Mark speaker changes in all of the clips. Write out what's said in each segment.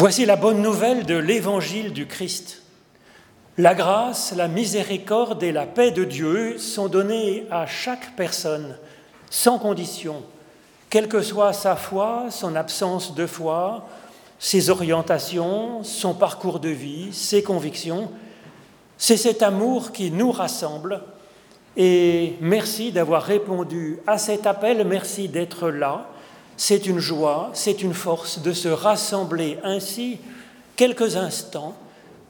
Speaker 1: Voici la bonne nouvelle de l'évangile du Christ. La grâce, la miséricorde et la paix de Dieu sont données à chaque personne, sans condition, quelle que soit sa foi, son absence de foi, ses orientations, son parcours de vie, ses convictions. C'est cet amour qui nous rassemble. Et merci d'avoir répondu à cet appel, merci d'être là. C'est une joie, c'est une force de se rassembler ainsi quelques instants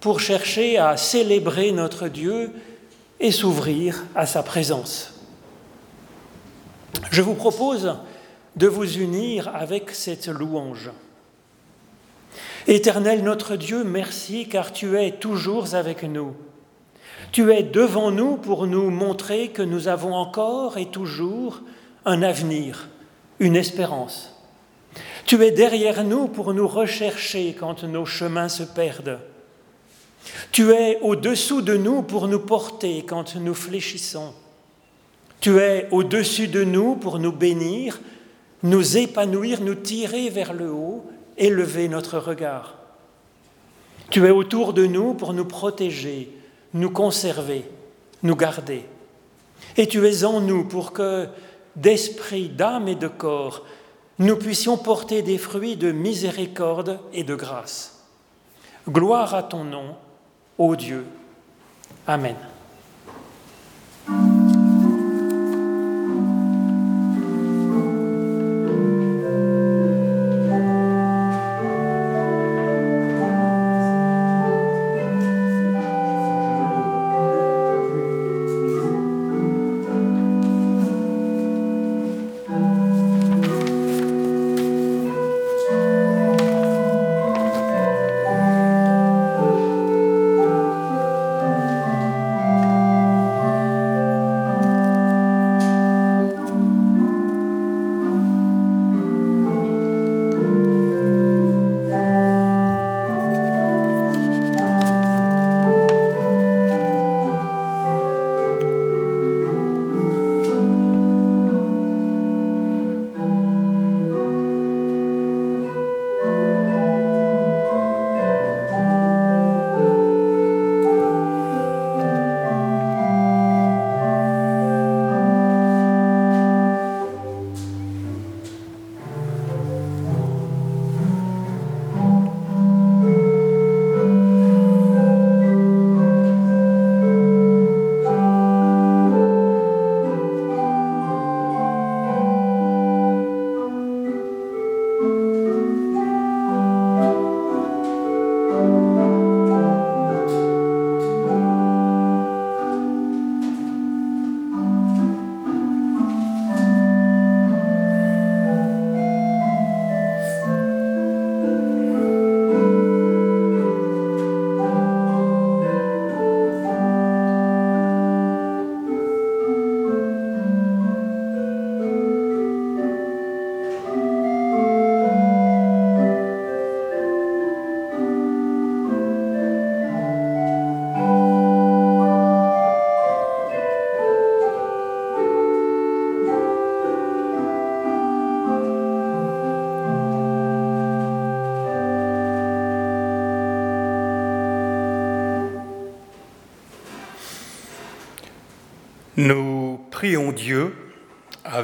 Speaker 1: pour chercher à célébrer notre Dieu et s'ouvrir à sa présence. Je vous propose de vous unir avec cette louange. Éternel notre Dieu, merci car tu es toujours avec nous. Tu es devant nous pour nous montrer que nous avons encore et toujours un avenir une espérance. Tu es derrière nous pour nous rechercher quand nos chemins se perdent. Tu es au-dessous de nous pour nous porter quand nous fléchissons. Tu es au-dessus de nous pour nous bénir, nous épanouir, nous tirer vers le haut, élever notre regard. Tu es autour de nous pour nous protéger, nous conserver, nous garder. Et tu es en nous pour que d'esprit, d'âme et de corps, nous puissions porter des fruits de miséricorde et de grâce. Gloire à ton nom, ô Dieu. Amen.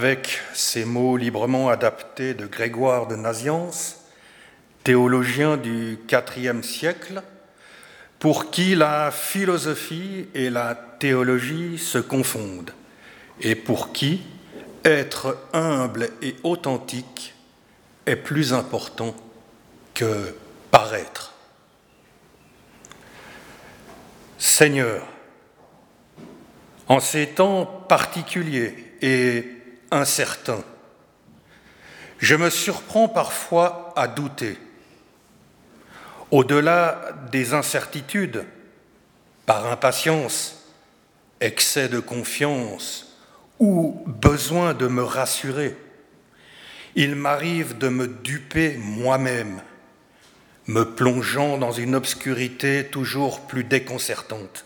Speaker 2: Avec ces mots librement adaptés de Grégoire de Naziance, théologien du IVe siècle, pour qui la philosophie et la théologie se confondent, et pour qui être humble et authentique est plus important que paraître. Seigneur, en ces temps particuliers et je me surprends parfois à douter. Au-delà des incertitudes, par impatience, excès de confiance ou besoin de me rassurer, il m'arrive de me duper moi-même, me plongeant dans une obscurité toujours plus déconcertante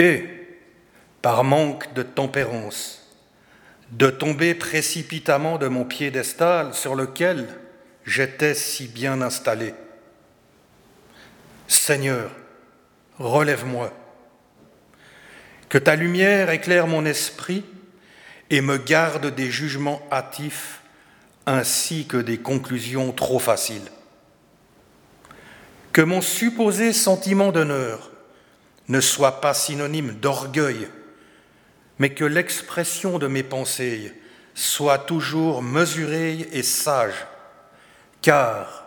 Speaker 2: et, par manque de tempérance, de tomber précipitamment de mon piédestal sur lequel j'étais si bien installé. Seigneur, relève-moi. Que ta lumière éclaire mon esprit et me garde des jugements hâtifs ainsi que des conclusions trop faciles. Que mon supposé sentiment d'honneur ne soit pas synonyme d'orgueil, mais que l'expression de mes pensées soit toujours mesurée et sage, car,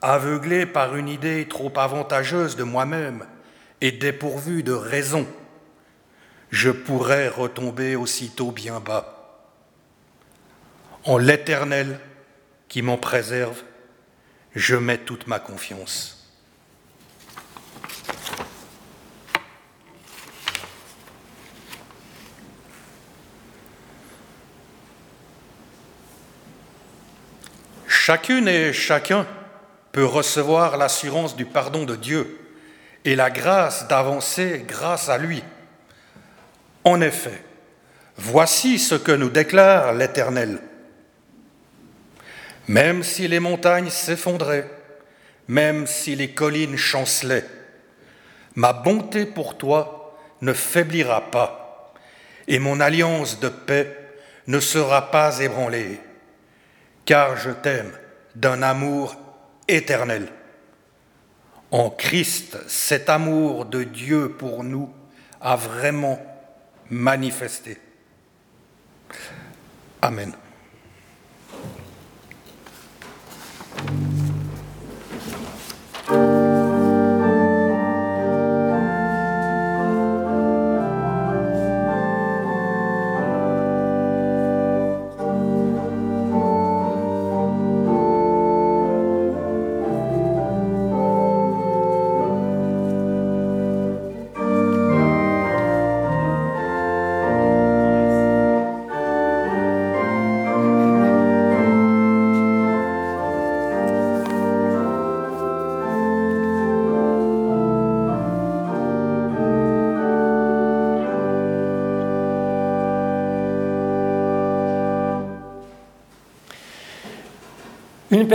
Speaker 2: aveuglé par une idée trop avantageuse de moi-même et dépourvu de raison, je pourrais retomber aussitôt bien bas. En l'Éternel qui m'en préserve, je mets toute ma confiance. Chacune et chacun peut recevoir l'assurance du pardon de Dieu et la grâce d'avancer grâce à lui. En effet, voici ce que nous déclare l'Éternel. Même si les montagnes s'effondraient, même si les collines chancelaient, ma bonté pour toi ne faiblira pas, et mon alliance de paix ne sera pas ébranlée car je t'aime d'un amour éternel. En Christ, cet amour de Dieu pour nous a vraiment manifesté. Amen.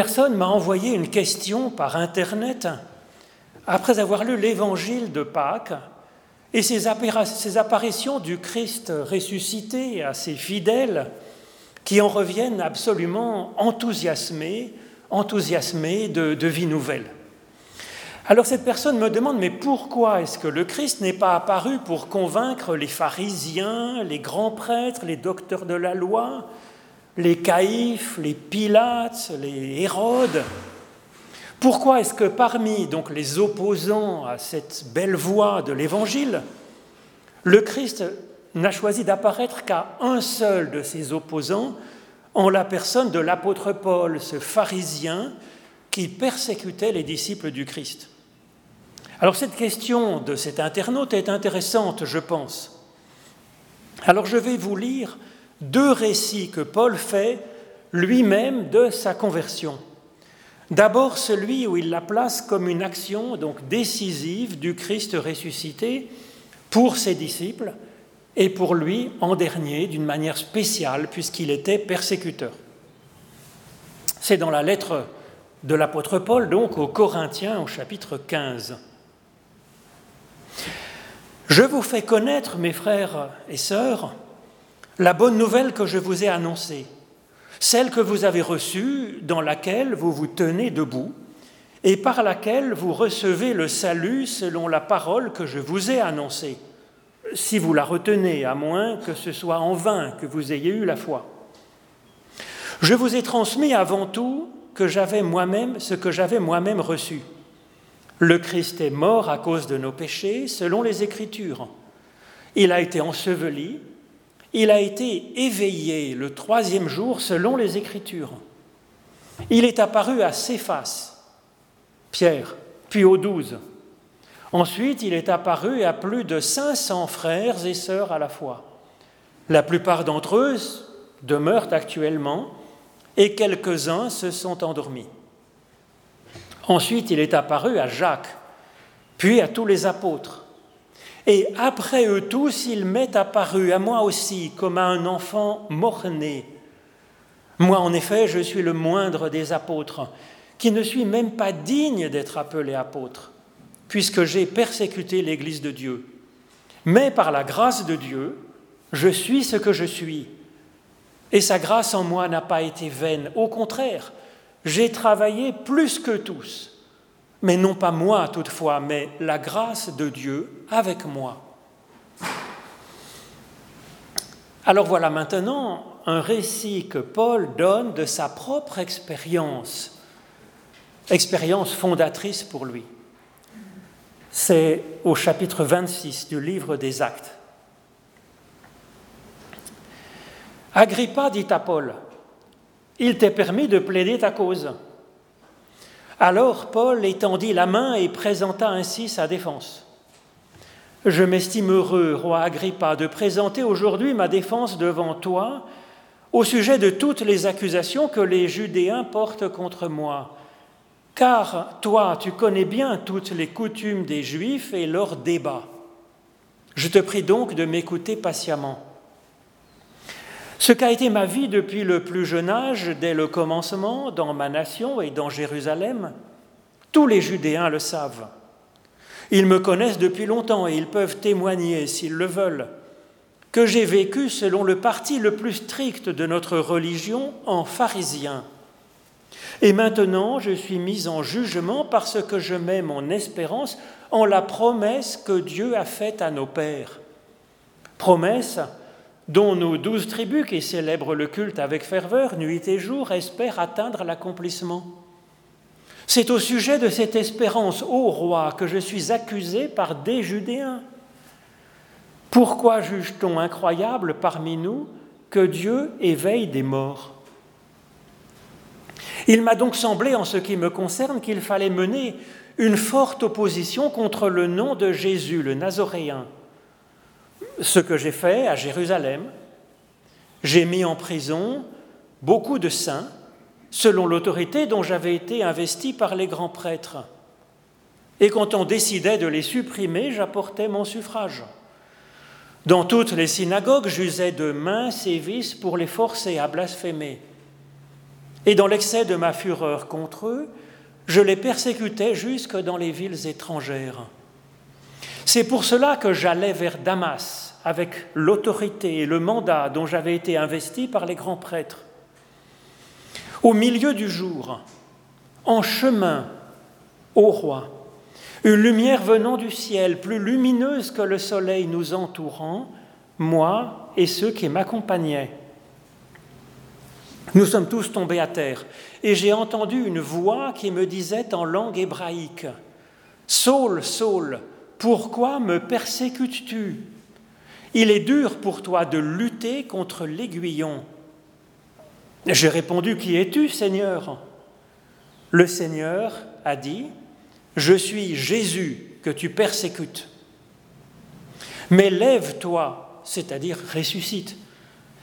Speaker 1: Personne m'a envoyé une question par Internet après avoir lu l'évangile de Pâques et ces apparitions du Christ ressuscité à ses fidèles qui en reviennent absolument enthousiasmés, enthousiasmés de vie nouvelle. Alors cette personne me demande, mais pourquoi est-ce que le Christ n'est pas apparu pour convaincre les pharisiens, les grands prêtres, les docteurs de la loi, les Caïphes, les Pilates, les Hérodes. Pourquoi est-ce que parmi donc les opposants à cette belle voie de l'Évangile, le Christ n'a choisi d'apparaître qu'à un seul de ses opposants, en la personne de l'apôtre Paul, ce pharisien qui persécutait les disciples du Christ? Alors cette question de cet internaute est intéressante, je pense. Alors je vais vous lire deux récits que Paul fait lui-même de sa conversion. D'abord celui où il la place comme une action donc décisive du Christ ressuscité pour ses disciples et pour lui en dernier d'une manière spéciale puisqu'il était persécuteur. C'est dans la lettre de l'apôtre Paul donc aux Corinthiens au chapitre 15. Je vous fais connaître, mes frères et sœurs, la bonne nouvelle que je vous ai annoncée, celle que vous avez reçue, dans laquelle vous vous tenez debout, et par laquelle vous recevez le salut selon la parole que je vous ai annoncée, si vous la retenez, à moins que ce soit en vain que vous ayez eu la foi. Je vous ai transmis avant tout que j'avais moi-même ce que j'avais moi-même reçu. Le Christ est mort à cause de nos péchés, selon les Écritures. Il a été enseveli, il a été éveillé le troisième jour selon les Écritures. Il est apparu à Céphas, Pierre, puis aux douze. Ensuite, il est apparu à plus de 500 frères et sœurs à la fois. La plupart d'entre eux demeurent actuellement et quelques-uns se sont endormis. Ensuite, il est apparu à Jacques, puis à tous les apôtres. Et après eux tous, il m'est apparu à moi aussi comme à un enfant mort-né. Moi, en effet, je suis le moindre des apôtres, qui ne suis même pas digne d'être appelé apôtre, puisque j'ai persécuté l'Église de Dieu. Mais par la grâce de Dieu, je suis ce que je suis. Et sa grâce en moi n'a pas été vaine. Au contraire, j'ai travaillé plus que tous. Mais non pas moi toutefois, mais la grâce de Dieu avec moi. Alors voilà maintenant un récit que Paul donne de sa propre expérience, expérience fondatrice pour lui. C'est au chapitre 26 du livre des Actes. Agrippa dit à Paul, Il t'est permis de plaider ta cause. Alors Paul étendit la main et présenta ainsi sa défense. Je m'estime heureux, roi Agrippa, de présenter aujourd'hui ma défense devant toi au sujet de toutes les accusations que les Judéens portent contre moi. Car toi, tu connais bien toutes les coutumes des Juifs et leurs débats. Je te prie donc de m'écouter patiemment. Ce qu'a été ma vie depuis le plus jeune âge, dès le commencement, dans ma nation et dans Jérusalem, tous les Judéens le savent. Ils me connaissent depuis longtemps et ils peuvent témoigner, s'ils le veulent, que j'ai vécu selon le parti le plus strict de notre religion en pharisien. Et maintenant, je suis mis en jugement parce que je mets mon espérance en la promesse que Dieu a faite à nos pères. Promesse dont nos douze tribus qui célèbrent le culte avec ferveur nuit et jour espèrent atteindre l'accomplissement. C'est au sujet de cette espérance, ô roi, que je suis accusé par des Judéens. Pourquoi juge-t-on incroyable parmi nous que Dieu éveille des morts? Il m'a donc semblé, en ce qui me concerne, qu'il fallait mener une forte opposition contre le nom de Jésus, le Nazoréen ce que j'ai fait à Jérusalem. J'ai mis en prison beaucoup de saints, selon l'autorité dont j'avais été investi par les grands prêtres. Et quand on décidait de les supprimer, j'apportais mon suffrage. Dans toutes les synagogues, j'usais de mains sévices pour les forcer à blasphémer. Et dans l'excès de ma fureur contre eux, je les persécutais jusque dans les villes étrangères. C'est pour cela que j'allais vers Damas, avec l'autorité et le mandat dont j'avais été investi par les grands prêtres. Au milieu du jour, en chemin au roi, une lumière venant du ciel, plus lumineuse que le soleil nous entourant, moi et ceux qui m'accompagnaient. Nous sommes tous tombés à terre, et j'ai entendu une voix qui me disait en langue hébraïque, Saul, Saul, pourquoi me persécutes-tu? Il est dur pour toi de lutter contre l'aiguillon. J'ai répondu, Qui es-tu, Seigneur? Le Seigneur a dit, Je suis Jésus que tu persécutes. Mais lève-toi, c'est-à-dire ressuscite.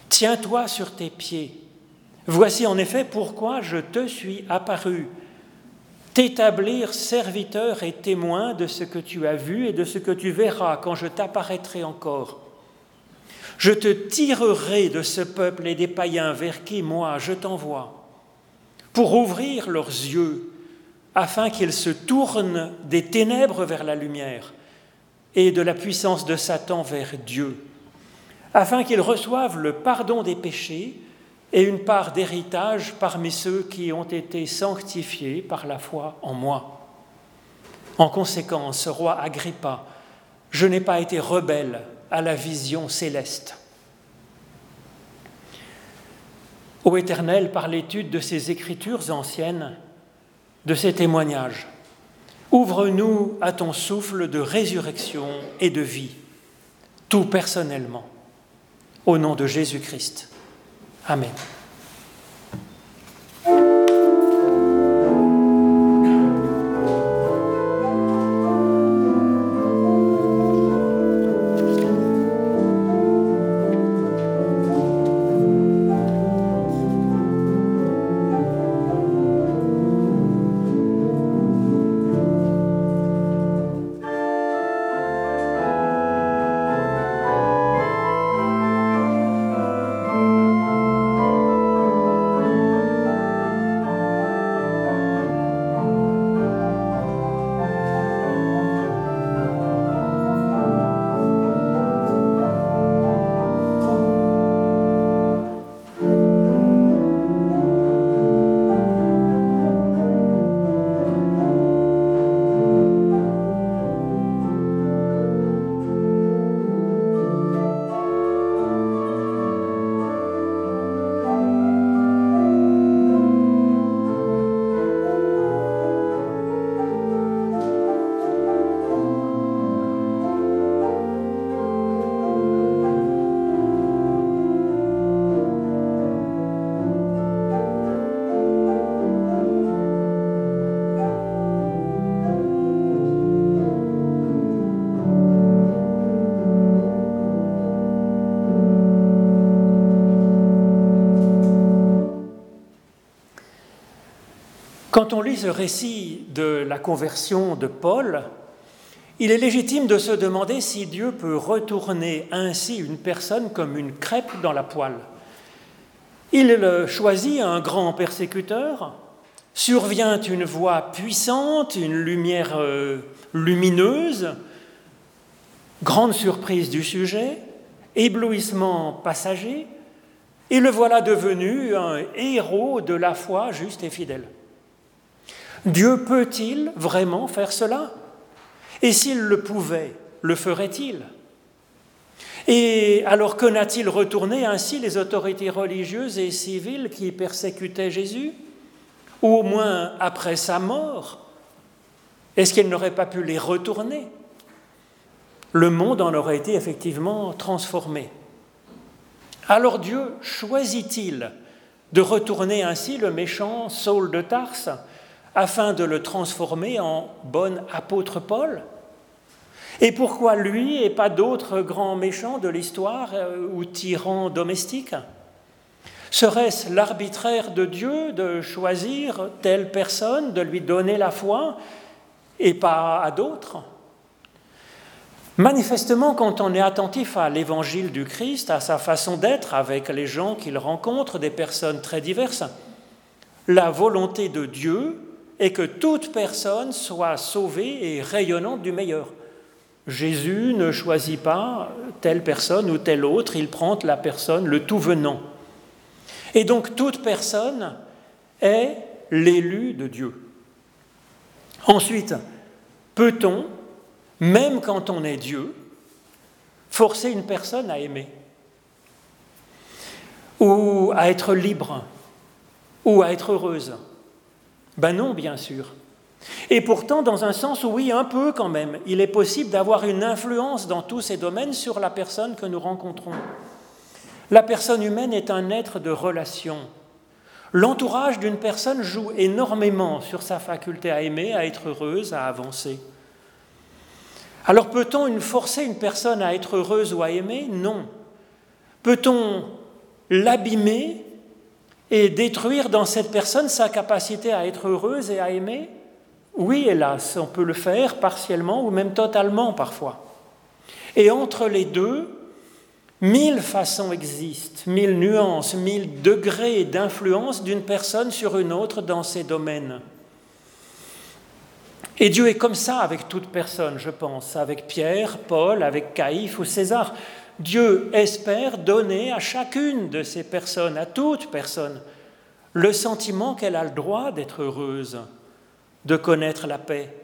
Speaker 1: Tiens-toi sur tes pieds. Voici en effet pourquoi je te suis apparu. T'établir serviteur et témoin de ce que tu as vu et de ce que tu verras quand je t'apparaîtrai encore. Je te tirerai de ce peuple et des païens vers qui moi je t'envoie, pour ouvrir leurs yeux, afin qu'ils se tournent des ténèbres vers la lumière et de la puissance de Satan vers Dieu, afin qu'ils reçoivent le pardon des péchés et une part d'héritage parmi ceux qui ont été sanctifiés par la foi en moi. En conséquence, roi Agrippa, je n'ai pas été rebelle à la vision céleste. Ô Éternel, par l'étude de ces écritures anciennes, de ces témoignages, ouvre-nous à ton souffle de résurrection et de vie, tout personnellement, au nom de Jésus-Christ. Amen. Lit ce récit de la conversion de Paul, il est légitime de se demander si Dieu peut retourner ainsi une personne comme une crêpe dans la poêle. Il choisit un grand persécuteur, survient une voix puissante, une lumière euh, lumineuse, grande surprise du sujet, éblouissement passager, et le voilà devenu un héros de la foi juste et fidèle. Dieu peut-il vraiment faire cela? Et s'il le pouvait, le ferait-il? Et alors que n'a-t-il retourné ainsi les autorités religieuses et civiles qui persécutaient Jésus? Ou au moins après sa mort? Est-ce qu'il n'aurait pas pu les retourner? Le monde en aurait été effectivement transformé. Alors Dieu choisit-il de retourner ainsi le méchant Saul de Tarse afin de le transformer en bon apôtre Paul? Et pourquoi lui et pas d'autres grands méchants de l'histoire euh, ou tyrans domestiques? Serait-ce l'arbitraire de Dieu de choisir telle personne, de lui donner la foi et pas à d'autres? Manifestement, quand on est attentif à l'évangile du Christ, à sa façon d'être avec les gens qu'il rencontre, des personnes très diverses, la volonté de Dieu est que toute personne soit sauvée et rayonnante du meilleur. Jésus ne choisit pas telle personne ou telle autre, il prend la personne, le tout venant. Et donc toute personne est l'élu de Dieu. Ensuite, peut-on même quand on est Dieu, forcer une personne à aimer, ou à être libre, ou à être heureuse? Ben non, bien sûr. Et pourtant, dans un sens, oui, un peu quand même, il est possible d'avoir une influence dans tous ces domaines sur la personne que nous rencontrons. La personne humaine est un être de relation. L'entourage d'une personne joue énormément sur sa faculté à aimer, à être heureuse, à avancer. Alors peut-on forcer une personne à être heureuse ou à aimer? Non. Peut-on l'abîmer et détruire dans cette personne sa capacité à être heureuse et à aimer Oui, hélas, on peut le faire partiellement ou même totalement parfois. Et entre les deux, mille façons existent, mille nuances, mille degrés d'influence d'une personne sur une autre dans ces domaines. Et Dieu est comme ça avec toute personne, je pense, avec Pierre, Paul, avec Caïphe ou César. Dieu espère donner à chacune de ces personnes, à toute personne, le sentiment qu'elle a le droit d'être heureuse, de connaître la paix,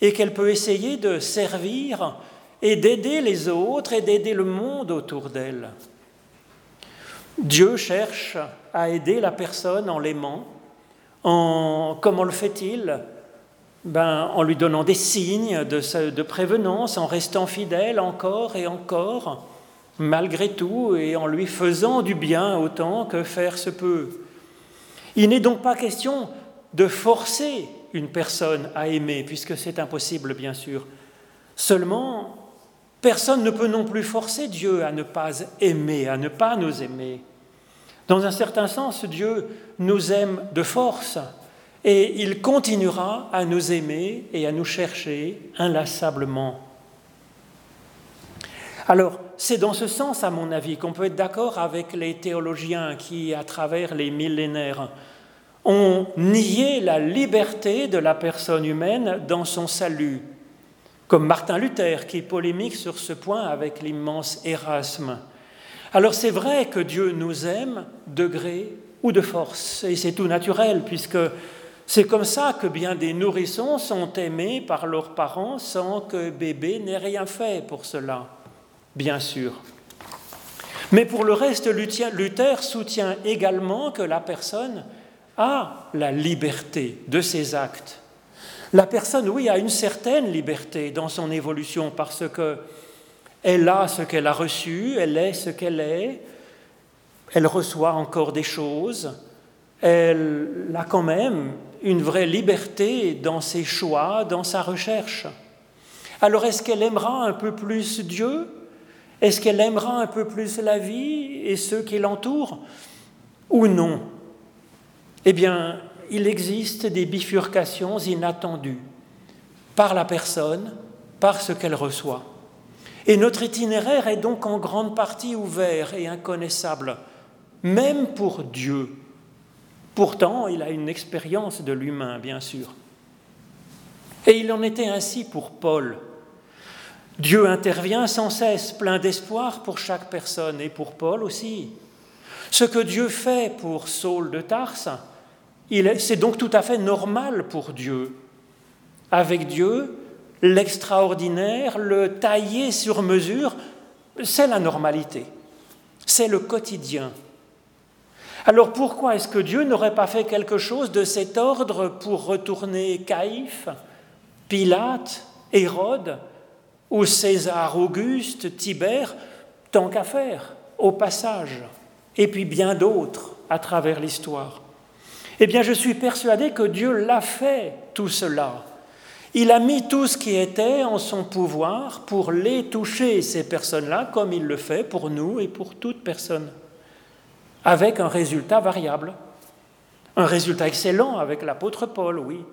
Speaker 1: et qu'elle peut essayer de servir et d'aider les autres et d'aider le monde autour d'elle. Dieu cherche à aider la personne en l'aimant. En, comment le fait-il ben, en lui donnant des signes de, de, prévenance, en restant fidèle encore et encore, malgré tout, et en lui faisant du bien autant que faire se peut. Il n'est donc pas question de forcer une personne à aimer, puisque c'est impossible, bien sûr. Seulement, personne ne peut non plus forcer Dieu à ne pas aimer, à ne pas nous aimer. Dans un certain sens, Dieu nous aime de force, et il continuera à nous aimer et à nous chercher inlassablement. Alors, c'est dans ce sens, à mon avis, qu'on peut être d'accord avec les théologiens qui, à travers les millénaires, ont nié la liberté de la personne humaine dans son salut, comme Martin Luther qui polémique sur ce point avec l'immense Erasme. Alors c'est vrai que Dieu nous aime de gré ou de force, et c'est tout naturel, puisque c'est comme ça que bien des nourrissons sont aimés par leurs parents sans que bébé n'ait rien fait pour cela, bien sûr. Mais pour le reste, Luther soutient également que la personne a la liberté de ses actes. La personne, oui, a une certaine liberté dans son évolution parce que elle a ce qu'elle a reçu, elle est ce qu'elle est, elle reçoit encore des choses, elle a quand même une vraie liberté dans ses choix, dans sa recherche. Alors est-ce qu'elle aimera un peu plus Dieu? Est-ce qu'elle aimera un peu plus la vie et ceux qui l'entourent Ou non? Eh bien, il existe des bifurcations inattendues par la personne, par ce qu'elle reçoit. Et notre itinéraire est donc en grande partie ouvert et inconnaissable, même pour Dieu. Pourtant, il a une expérience de l'humain, bien sûr. Et il en était ainsi pour Paul. Dieu intervient sans cesse, plein d'espoir pour chaque personne, et pour Paul aussi. Ce que Dieu fait pour Saul de Tarse, c'est donc tout à fait normal pour Dieu. Avec Dieu, l'extraordinaire, le taillé sur mesure, c'est la normalité, c'est le quotidien. Alors pourquoi est-ce que Dieu n'aurait pas fait quelque chose de cet ordre pour retourner Caïphe, Pilate, Hérode ou César Auguste, Tibère, tant qu'à faire, au passage, et puis bien d'autres à travers l'histoire Eh bien, je suis persuadé que Dieu l'a fait, tout cela. Il a mis tout ce qui était en son pouvoir pour les toucher, ces personnes-là, comme il le fait pour nous et pour toute personne, avec un résultat variable. Un résultat excellent avec l'apôtre Paul, oui,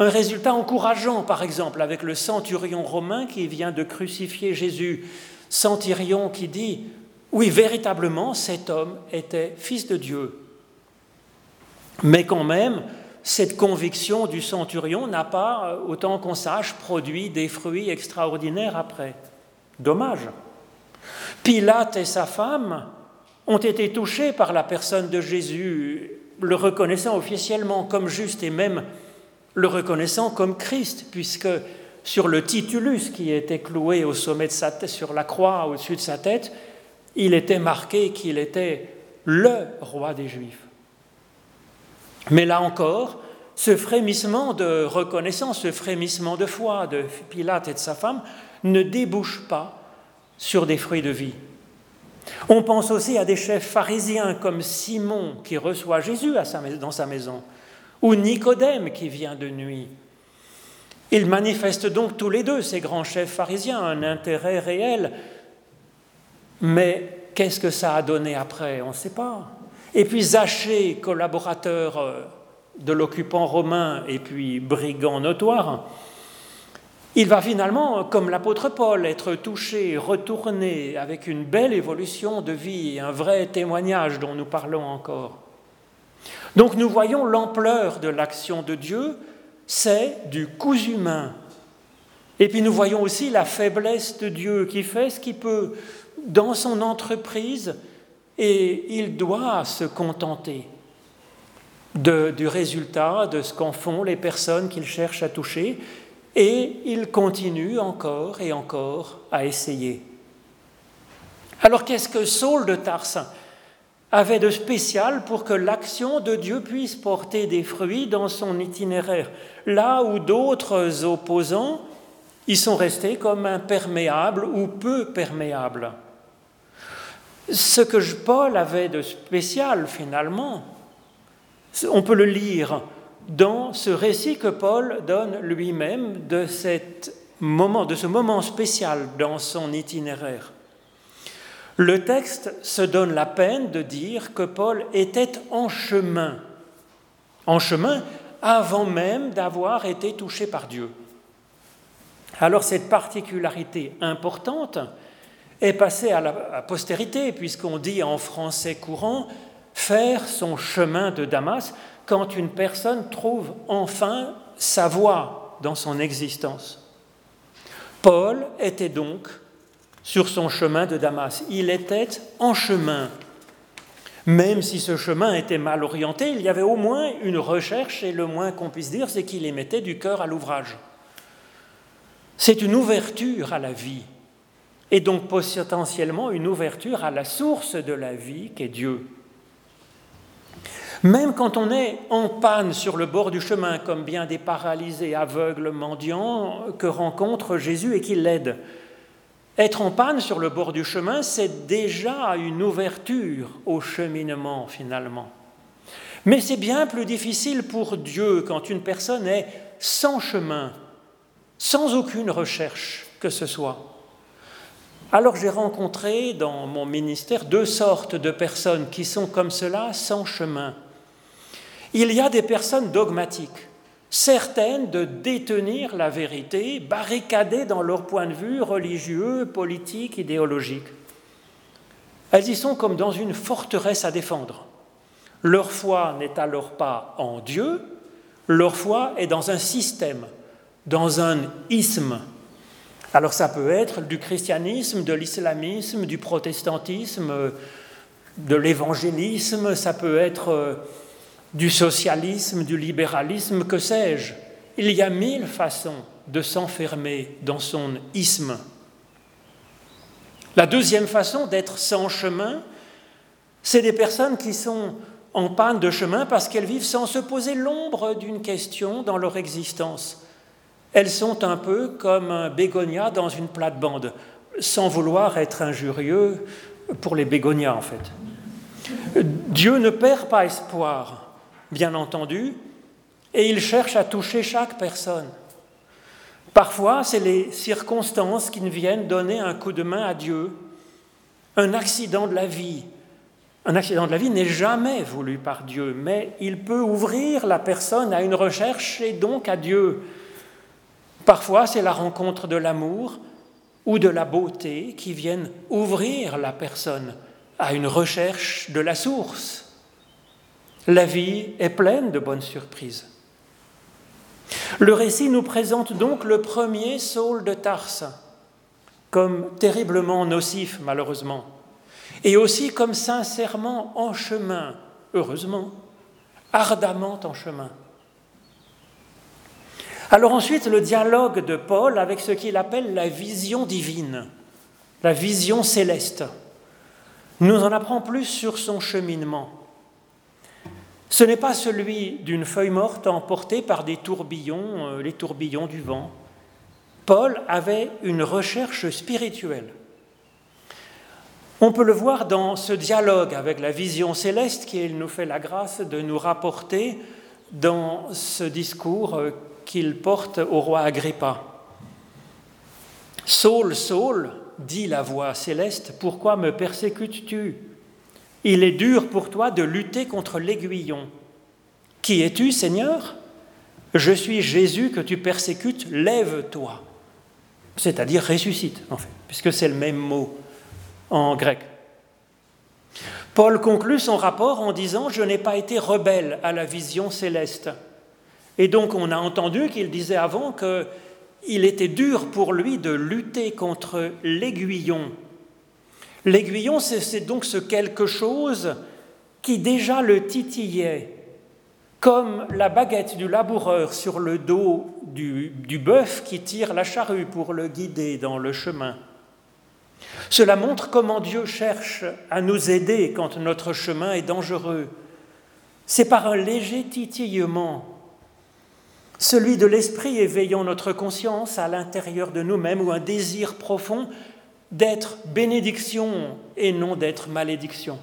Speaker 1: un résultat encourageant, par exemple, avec le centurion romain qui vient de crucifier Jésus. Centurion qui dit, oui, véritablement, cet homme était fils de Dieu. Mais quand même, cette conviction du centurion n'a pas, autant qu'on sache, produit des fruits extraordinaires après. Dommage. Pilate et sa femme ont été touchés par la personne de Jésus, le reconnaissant officiellement comme juste et même le reconnaissant comme Christ, puisque sur le titulus qui était cloué au sommet de sa tête, sur la croix au-dessus de sa tête, il était marqué qu'il était le roi des Juifs. Mais là encore, ce frémissement de reconnaissance, ce frémissement de foi de Pilate et de sa femme ne débouche pas sur des fruits de vie. On pense aussi à des chefs pharisiens comme Simon qui reçoit Jésus dans sa maison ou Nicodème qui vient de nuit. Ils manifestent donc tous les deux, ces grands chefs pharisiens, un intérêt réel. Mais qu'est-ce que ça a donné après? On ne sait pas. Et puis Zachée, collaborateur euh, de l'occupant romain et puis brigand notoire, il va finalement, comme l'apôtre Paul, être touché, retourné avec une belle évolution de vie, un vrai témoignage dont nous parlons encore. Donc nous voyons l'ampleur de l'action de Dieu, c'est du coup humain. Et puis nous voyons aussi la faiblesse de Dieu qui fait ce qu'il peut dans son entreprise et il doit se contenter du résultat de ce qu'en font les personnes qu'il cherche à toucher et il continue encore et encore à essayer. Alors qu'est-ce que Saul de Tarsin avait de spécial pour que l'action de Dieu puisse porter des fruits dans son itinéraire, là où d'autres opposants y sont restés comme imperméables ou peu perméables. Ce que Paul avait de spécial finalement, on peut le lire dans ce récit que Paul donne lui-même de, de ce moment spécial dans son itinéraire. Le texte se donne la peine de dire que Paul était en chemin, en chemin avant même d'avoir été touché par Dieu. Alors cette particularité importante est passée à la postérité, puisqu'on dit en français courant faire son chemin de Damas quand une personne trouve enfin sa voie dans son existence. Paul était donc sur son chemin de Damas. Il était en chemin. Même si ce chemin était mal orienté, il y avait au moins une recherche, et le moins qu'on puisse dire, c'est qu'il y mettait du cœur à l'ouvrage. C'est une ouverture à la vie, et donc potentiellement une ouverture à la source de la vie qu'est Dieu. Même quand on est en panne sur le bord du chemin, comme bien des paralysés aveugles mendiants que rencontre Jésus et qui l'aident, être en panne sur le bord du chemin, c'est déjà une ouverture au cheminement finalement. Mais c'est bien plus difficile pour Dieu quand une personne est sans chemin, sans aucune recherche que ce soit. Alors j'ai rencontré dans mon ministère deux sortes de personnes qui sont comme cela, sans chemin. Il y a des personnes dogmatiques, certaines de détenir la vérité, barricadées dans leur point de vue religieux, politique, idéologique. Elles y sont comme dans une forteresse à défendre. Leur foi n'est alors pas en Dieu, leur foi est dans un système, dans un isme. Alors ça peut être du christianisme, de l'islamisme, du protestantisme, de l'évangélisme, ça peut être euh, du socialisme, du libéralisme, que sais-je? Il y a mille façons de s'enfermer dans son isme. La deuxième façon d'être sans chemin, c'est des personnes qui sont en panne de chemin parce qu'elles vivent sans se poser l'ombre d'une question dans leur existence. Elles sont un peu comme un bégonia dans une plate-bande, sans vouloir être injurieux pour les bégonias en fait. Dieu ne perd pas espoir, bien entendu, et il cherche à toucher chaque personne. Parfois, c'est les circonstances qui viennent donner un coup de main à Dieu, un accident de la vie, un accident de la vie n'est jamais voulu par Dieu, mais il peut ouvrir la personne à une recherche et donc à Dieu. Parfois, c'est la rencontre de l'amour ou de la beauté qui viennent ouvrir la personne à une recherche de la source. La vie est pleine de bonnes surprises. Le récit nous présente donc le premier Saul de Tarse comme terriblement nocif, malheureusement et aussi comme sincèrement en chemin, heureusement, ardemment en chemin. Alors ensuite, le dialogue de Paul avec ce qu'il appelle la vision divine, la vision céleste, nous en apprend plus sur son cheminement. Ce n'est pas celui d'une feuille morte emportée par des tourbillons, euh, les tourbillons du vent. Paul avait une recherche spirituelle. On peut le voir dans ce dialogue avec la vision céleste qu'il nous fait la grâce de nous rapporter dans ce discours euh, qu'il porte au roi Agrippa. Saul, Saul, dit la voix céleste, pourquoi me persécutes-tu? Il est dur pour toi de lutter contre l'aiguillon. Qui es-tu, Seigneur? Je suis Jésus que tu persécutes, lève-toi. C'est-à-dire ressuscite, en fait, puisque c'est le même mot en grec. Paul conclut son rapport en disant Je n'ai pas été rebelle à la vision céleste. Et donc on a entendu qu'il disait avant qu'il était dur pour lui de lutter contre l'aiguillon. L'aiguillon, c'est donc ce quelque chose qui déjà le titillait, comme la baguette du laboureur sur le dos du, bœuf qui tire la charrue pour le guider dans le chemin. Cela montre comment Dieu cherche à nous aider quand notre chemin est dangereux. C'est par un léger titillement, celui de l'esprit éveillant notre conscience à l'intérieur de nous-mêmes ou un désir profond d'être bénédiction et non d'être malédiction.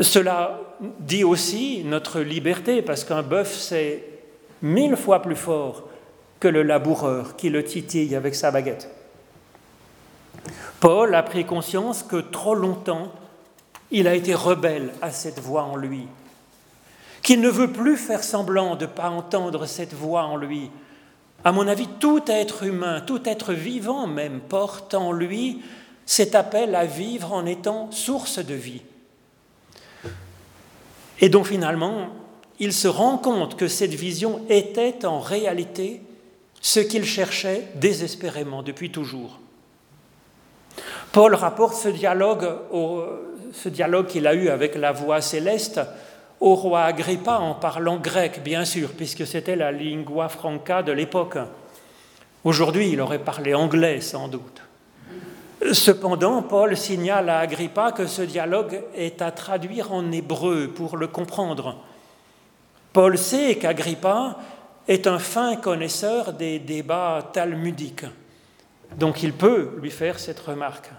Speaker 1: Cela dit aussi notre liberté, parce qu'un bœuf, c'est mille fois plus fort que le laboureur qui le titille avec sa baguette. Paul a pris conscience que trop longtemps, il a été rebelle à cette voix en lui, qu'il ne veut plus faire semblant de ne pas entendre cette voix en lui. À mon avis, tout être humain, tout être vivant même, porte en lui cet appel à vivre en étant source de vie. Et donc finalement, il se rend compte que cette vision était en réalité ce qu'il cherchait désespérément depuis toujours. Paul rapporte ce dialogue, ce dialogue qu'il a eu avec la voix céleste au roi Agrippa en parlant grec, bien sûr, puisque c'était la lingua franca de l'époque. Aujourd'hui, il aurait parlé anglais sans doute. Cependant, Paul signale à Agrippa que ce dialogue est à traduire en hébreu pour le comprendre. Paul sait qu'Agrippa est un fin connaisseur des débats talmudiques. Donc il peut lui faire cette remarque.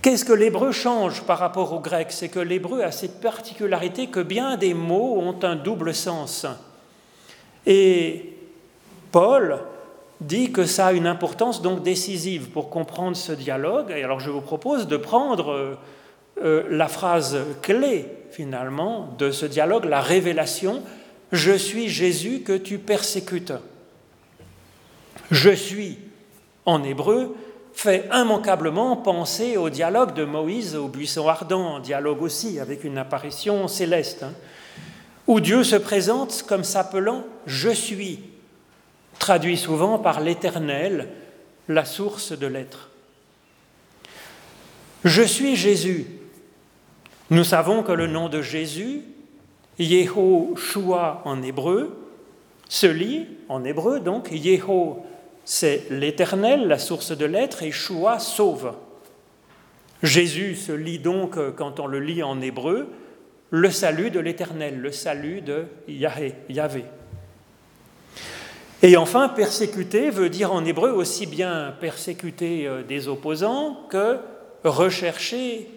Speaker 1: Qu'est-ce que l'hébreu change par rapport au grec? C'est que l'hébreu a cette particularité que bien des mots ont un double sens. Et Paul dit que ça a une importance donc décisive pour comprendre ce dialogue. Et alors je vous propose de prendre euh, la phrase clé finalement de ce dialogue, la révélation, je suis Jésus que tu persécutes. Je suis, en hébreu, fait immanquablement penser au dialogue de Moïse au buisson ardent, dialogue aussi avec une apparition céleste, hein, où Dieu se présente comme s'appelant Je suis, traduit souvent par l'Éternel, la source de l'être. Je suis Jésus. Nous savons que le nom de Jésus, Yehoshua en hébreu, se lit en hébreu donc Yeho c'est l'Éternel, la source de l'être, et Shua sauve. Jésus se lit donc, euh, quand on le lit en hébreu, le salut de l'Éternel, le salut de Yahvé. Et enfin, persécuter veut dire en hébreu aussi bien persécuter euh, des opposants que rechercher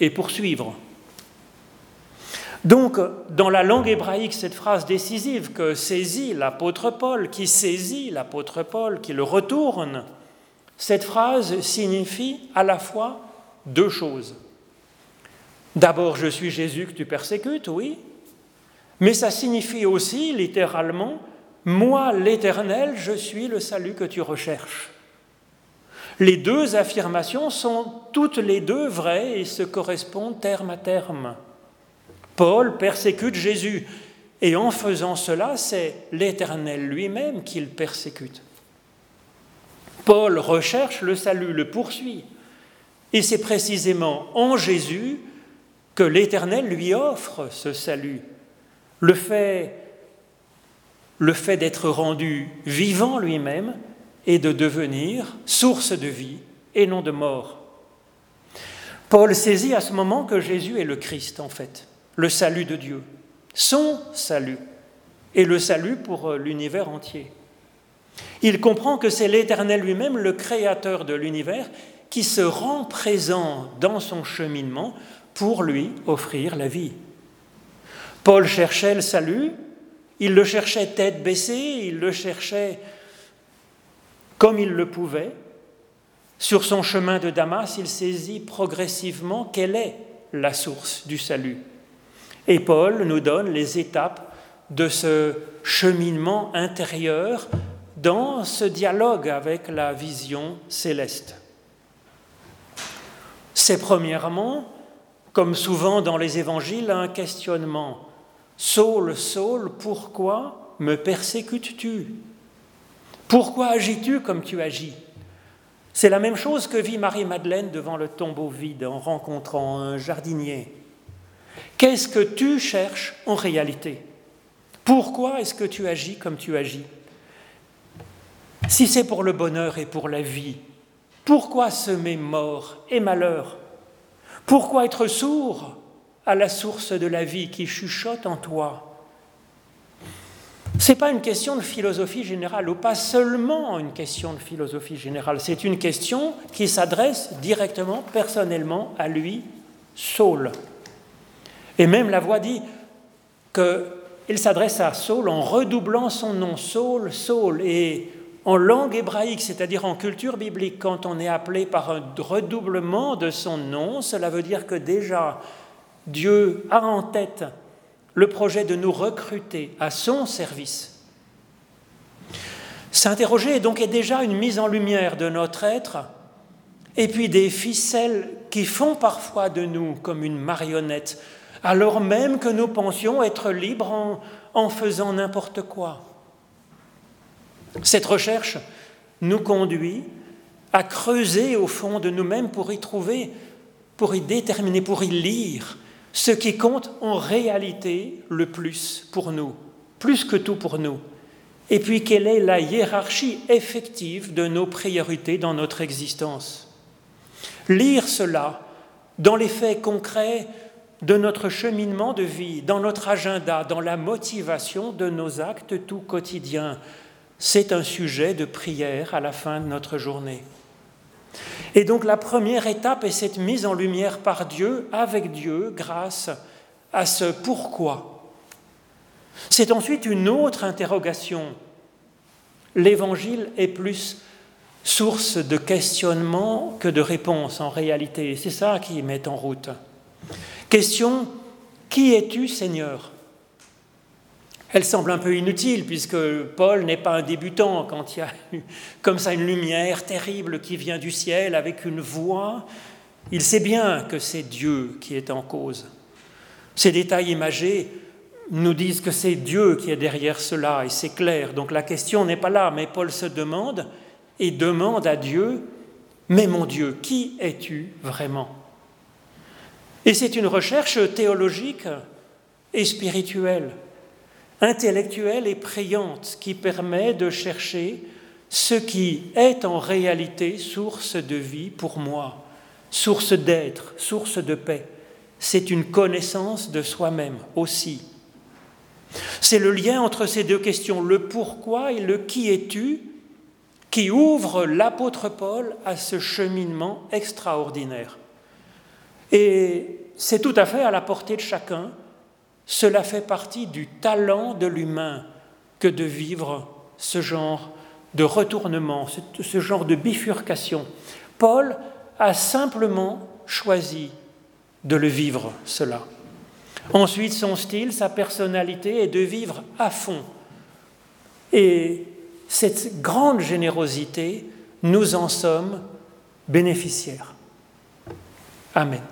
Speaker 1: et poursuivre. Donc, dans la langue hébraïque, cette phrase décisive que saisit l'apôtre Paul, qui saisit l'apôtre Paul, qui le retourne, cette phrase signifie à la fois deux choses. D'abord, je suis Jésus que tu persécutes, oui, mais ça signifie aussi, littéralement, moi, l'Éternel, je suis le salut que tu recherches. Les deux affirmations sont toutes les deux vraies et se correspondent terme à terme. Paul persécute Jésus. Et en faisant cela, c'est l'Éternel lui-même qu'il persécute. Paul recherche le salut, le poursuit. Et c'est précisément en Jésus que l'Éternel lui offre ce salut. Le fait, le fait d'être rendu vivant lui-même et de devenir source de vie et non de mort. Paul saisit à ce moment que Jésus est le Christ en fait le salut de Dieu, son salut, et le salut pour euh, l'univers entier. Il comprend que c'est l'Éternel lui-même, le Créateur de l'univers, qui se rend présent dans son cheminement pour lui offrir la vie. Paul cherchait le salut, il le cherchait tête baissée, il le cherchait comme il le pouvait. Sur son chemin de Damas, il saisit progressivement quelle est la source du salut. Et Paul nous donne les étapes de ce cheminement intérieur dans ce dialogue avec la vision céleste. C'est premièrement, comme souvent dans les évangiles, un questionnement. Saul, Saul, pourquoi me persécutes-tu? Pourquoi agis-tu comme tu agis? C'est la même chose que vit Marie-Madeleine devant le tombeau vide en rencontrant un jardinier. Qu'est-ce que tu cherches en réalité? Pourquoi est-ce que tu agis comme tu agis? Si c'est pour le bonheur et pour la vie, pourquoi semer mort et malheur? Pourquoi être sourd à la source de la vie qui chuchote en toi? Ce n'est pas une question de philosophie générale, ou pas seulement une question de philosophie générale, c'est une question qui s'adresse directement, personnellement à lui, Saul. Et même la voix dit qu'il s'adresse à Saul en redoublant son nom, Saul, Saul. Et en langue hébraïque, c'est-à-dire en culture biblique, quand on est appelé par un redoublement de son nom, cela veut dire que déjà Dieu a en tête le projet de nous recruter à son service. S'interroger donc déjà une mise en lumière de notre être, et puis des ficelles qui font parfois de nous comme une marionnette alors même que nous pensions être libres en, faisant n'importe quoi. Cette recherche nous conduit à creuser au fond de nous-mêmes pour y trouver, pour y déterminer, pour y lire ce qui compte en réalité le plus pour nous, plus que tout pour nous. Et puis quelle est la hiérarchie effective de nos priorités dans notre existence? Lire cela dans les faits concrets de notre cheminement de vie, dans notre agenda, dans la motivation de nos actes tout quotidiens. C'est un sujet de prière à la fin de notre journée. Et donc la première étape est cette mise en lumière par Dieu, avec Dieu, grâce à ce pourquoi. C'est ensuite une autre interrogation. L'évangile est plus source de questionnement que de réponses en réalité. C'est ça qui met en route. Question, qui es-tu Seigneur? Elle semble un peu inutile puisque Paul n'est pas un débutant quand il y a comme ça une lumière terrible qui vient du ciel avec une voix. Il sait bien que c'est Dieu qui est en cause. Ces détails imagés nous disent que c'est Dieu qui est derrière cela et c'est clair. Donc la question n'est pas là, mais Paul se demande et demande à Dieu, mais mon Dieu, qui es-tu vraiment? Et c'est une recherche théologique et spirituelle, intellectuelle et priante qui permet de chercher ce qui est en réalité source de vie pour moi, source d'être, source de paix. C'est une connaissance de soi-même aussi. C'est le lien entre ces deux questions, le pourquoi et le qui es-tu, qui ouvre l'apôtre Paul à ce cheminement extraordinaire. Et c'est tout à fait à la portée de chacun. Cela fait partie du talent de l'humain que de vivre ce genre de retournement, ce genre de bifurcation. Paul a simplement choisi de le vivre, cela. Ensuite, son style, sa personnalité est de vivre à fond. Et cette grande générosité, nous en sommes bénéficiaires. Amen.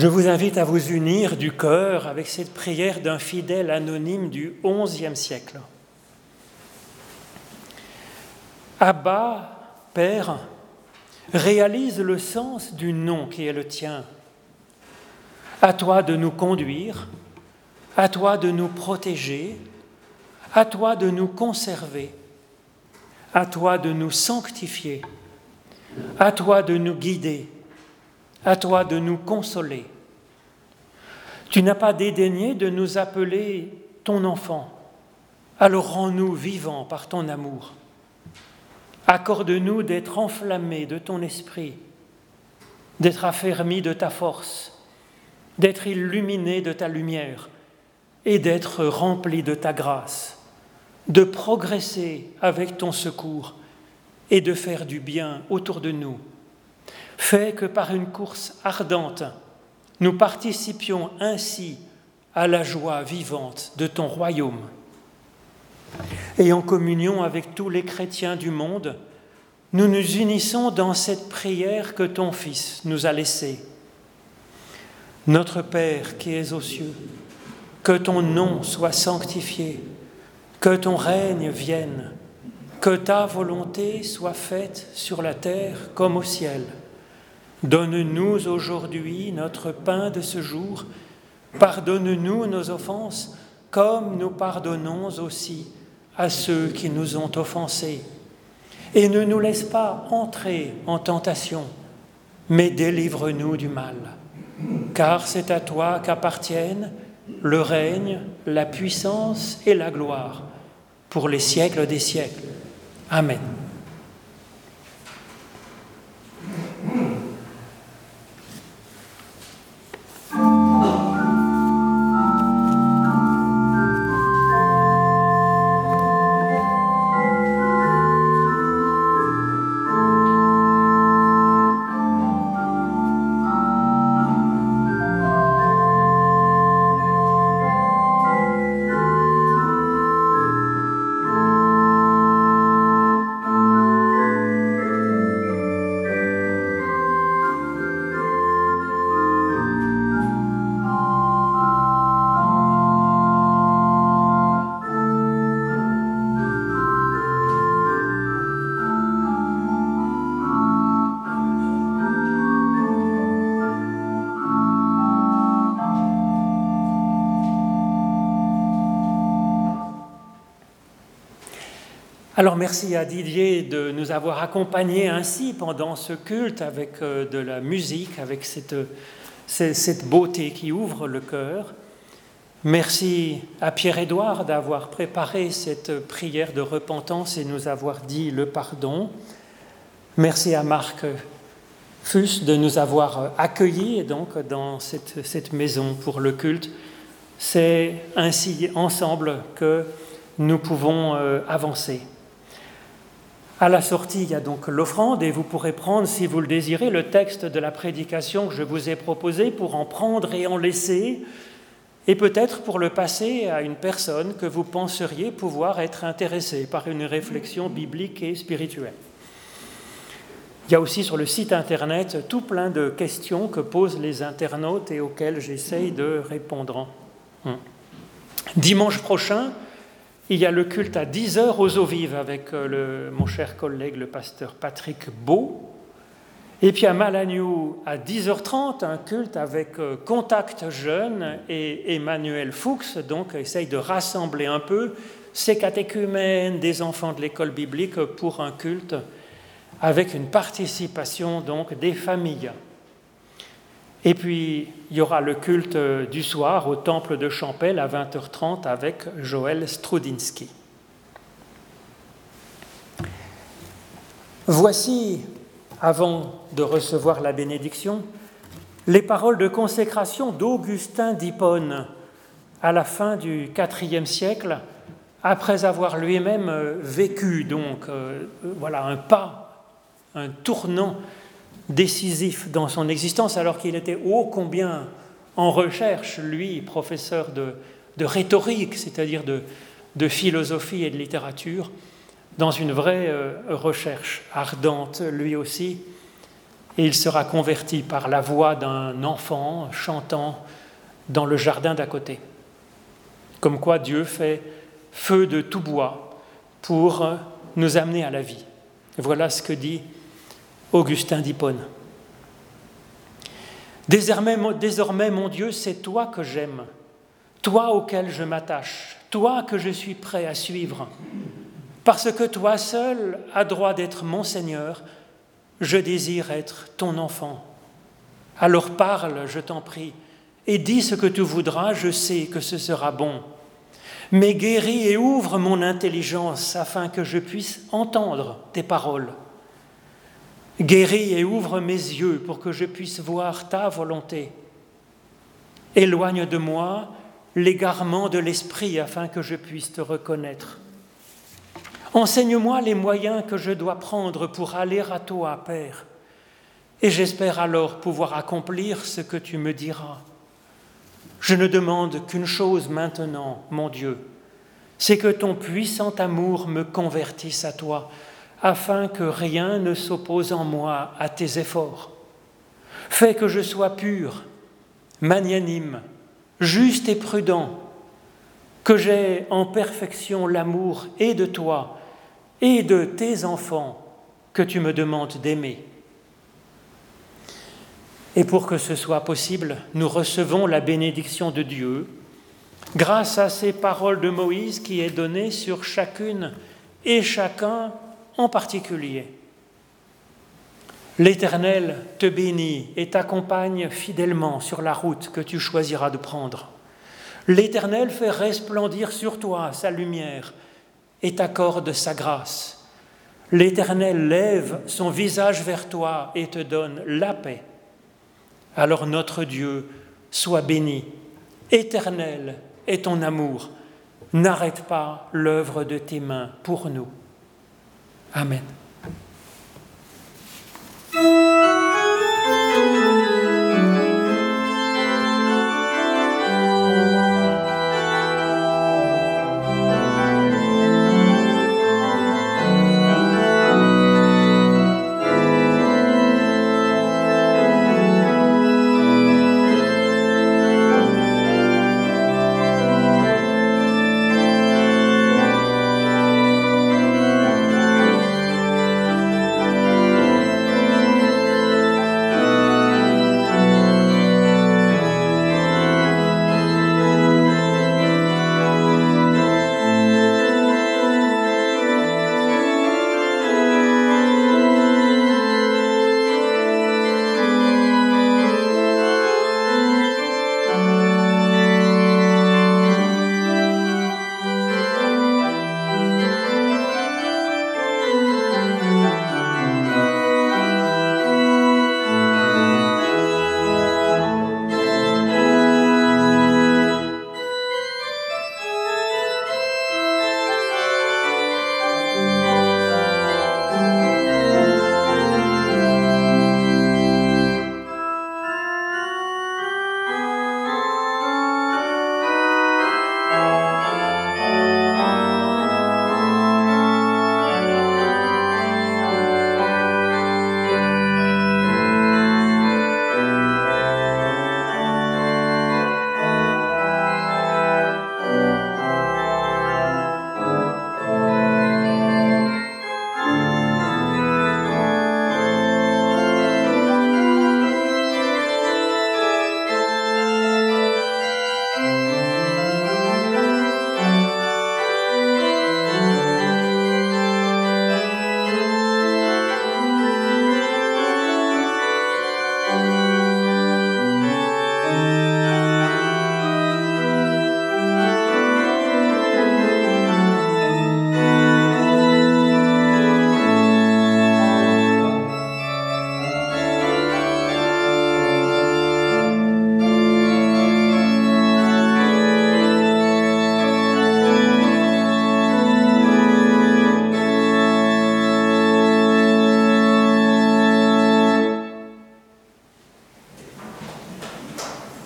Speaker 1: Je vous invite à vous unir du cœur avec cette prière d'un fidèle anonyme du XIe siècle. Abba, Père, réalise le sens du nom qui est le tien. À toi de nous conduire, à toi de nous protéger, à toi de nous conserver, à toi de nous sanctifier, à toi de nous guider, à toi de nous consoler. Tu n'as pas dédaigné de nous appeler ton enfant, alors rends-nous vivants par ton amour. Accorde-nous d'être enflammés de ton esprit, d'être affermis de ta force, d'être illuminés de ta lumière et d'être remplis de ta grâce, de progresser avec ton secours et de faire du bien autour de nous. Fais que par une course ardente, nous participions ainsi à la joie vivante de ton royaume. Et en communion avec tous les chrétiens du monde, nous nous unissons dans cette prière que ton Fils nous a laissée. Notre Père qui es aux cieux, que ton nom soit sanctifié, que ton règne vienne, que ta volonté soit faite sur la terre comme au ciel. Donne-nous aujourd'hui notre pain de ce jour. Pardonne-nous nos offenses, comme nous pardonnons aussi à ceux qui nous ont offensés. Et ne nous laisse pas entrer en tentation, mais délivre-nous du mal. Car c'est à toi qu'appartiennent le règne, la puissance et la gloire pour les siècles des siècles. Amen. Alors merci à Didier de nous avoir accompagnés ainsi pendant ce culte avec euh, de la musique, avec cette, beauté qui ouvre le cœur. Merci à Pierre-Édouard d'avoir préparé cette prière de repentance et nous avoir dit le pardon. Merci à Marc Fus de nous avoir accueillis donc dans cette, cette maison pour le culte. C'est ainsi ensemble que nous pouvons euh, avancer. À la sortie, il y a donc l'offrande et vous pourrez prendre, si vous le désirez, le texte de la prédication que je vous ai proposé pour en prendre et en laisser, et peut-être pour le passer à une personne que vous penseriez pouvoir être intéressée par une réflexion biblique et spirituelle. Il y a aussi sur le site internet tout plein de questions que posent les internautes et auxquelles j'essaye de répondre. Hum. Dimanche prochain, il y a le culte à 10 heures aux eaux vives avec euh, mon cher collègue le pasteur Patrick Beau. Et puis à Malagnou, à 10h30, un culte avec euh, Contact Jeune et Emmanuel Fuchs, donc essaye de rassembler un peu ces catéchumènes des enfants de l'école biblique pour un culte avec une participation donc des familles. Et puis, il y aura le culte du soir au temple de Champel à 20h30 avec Joël Strudinski. Voici, avant de recevoir la bénédiction, les paroles de consécration d'Augustin d'Hippone à la fin du IVe siècle, après avoir lui-même vécu donc euh, voilà un pas, un tournant décisif dans son existence, alors qu'il était ô combien en recherche, lui, professeur de, rhétorique, c'est-à-dire de, philosophie et de littérature, dans une vraie euh, recherche ardente, lui aussi. Et il sera converti par la voix d'un enfant chantant dans le jardin d'à côté. Comme quoi Dieu fait feu de tout bois pour nous amener à la vie. Voilà ce que dit Augustin d'Hippone. Désormais, mon Dieu, c'est toi que j'aime, toi auquel je m'attache, toi que je suis prêt à suivre. Parce que toi seul as droit d'être mon Seigneur, je désire être ton enfant. Alors parle, je t'en prie, et dis ce que tu voudras, je sais que ce sera bon. Mais guéris et ouvre mon intelligence afin que je puisse entendre tes paroles. Guéris et ouvre mes yeux pour que je puisse voir ta volonté. Éloigne de moi l'égarement de l'esprit afin que je puisse te reconnaître. Enseigne-moi les moyens que je dois prendre pour aller à toi, Père, et j'espère alors pouvoir accomplir ce que tu me diras. Je ne demande qu'une chose maintenant, mon Dieu, c'est que ton puissant amour me convertisse à toi, afin que rien ne s'oppose en moi à tes efforts. Fais que je sois pur, magnanime, juste et prudent, que j'ai en perfection l'amour et de toi et de tes enfants que tu me demandes d'aimer. Et pour que ce soit possible, nous recevons la bénédiction de Dieu grâce à ces paroles de Moïse qui est donnée sur chacune et chacun en particulier. L'Éternel te bénit et t'accompagne fidèlement sur la route que tu choisiras de prendre. L'Éternel fait resplendir sur toi sa lumière et t'accorde sa grâce. L'Éternel lève son visage vers toi et te donne la paix. Alors notre Dieu soit béni. Éternel est ton amour. N'arrête pas l'œuvre de tes mains pour nous. Amen.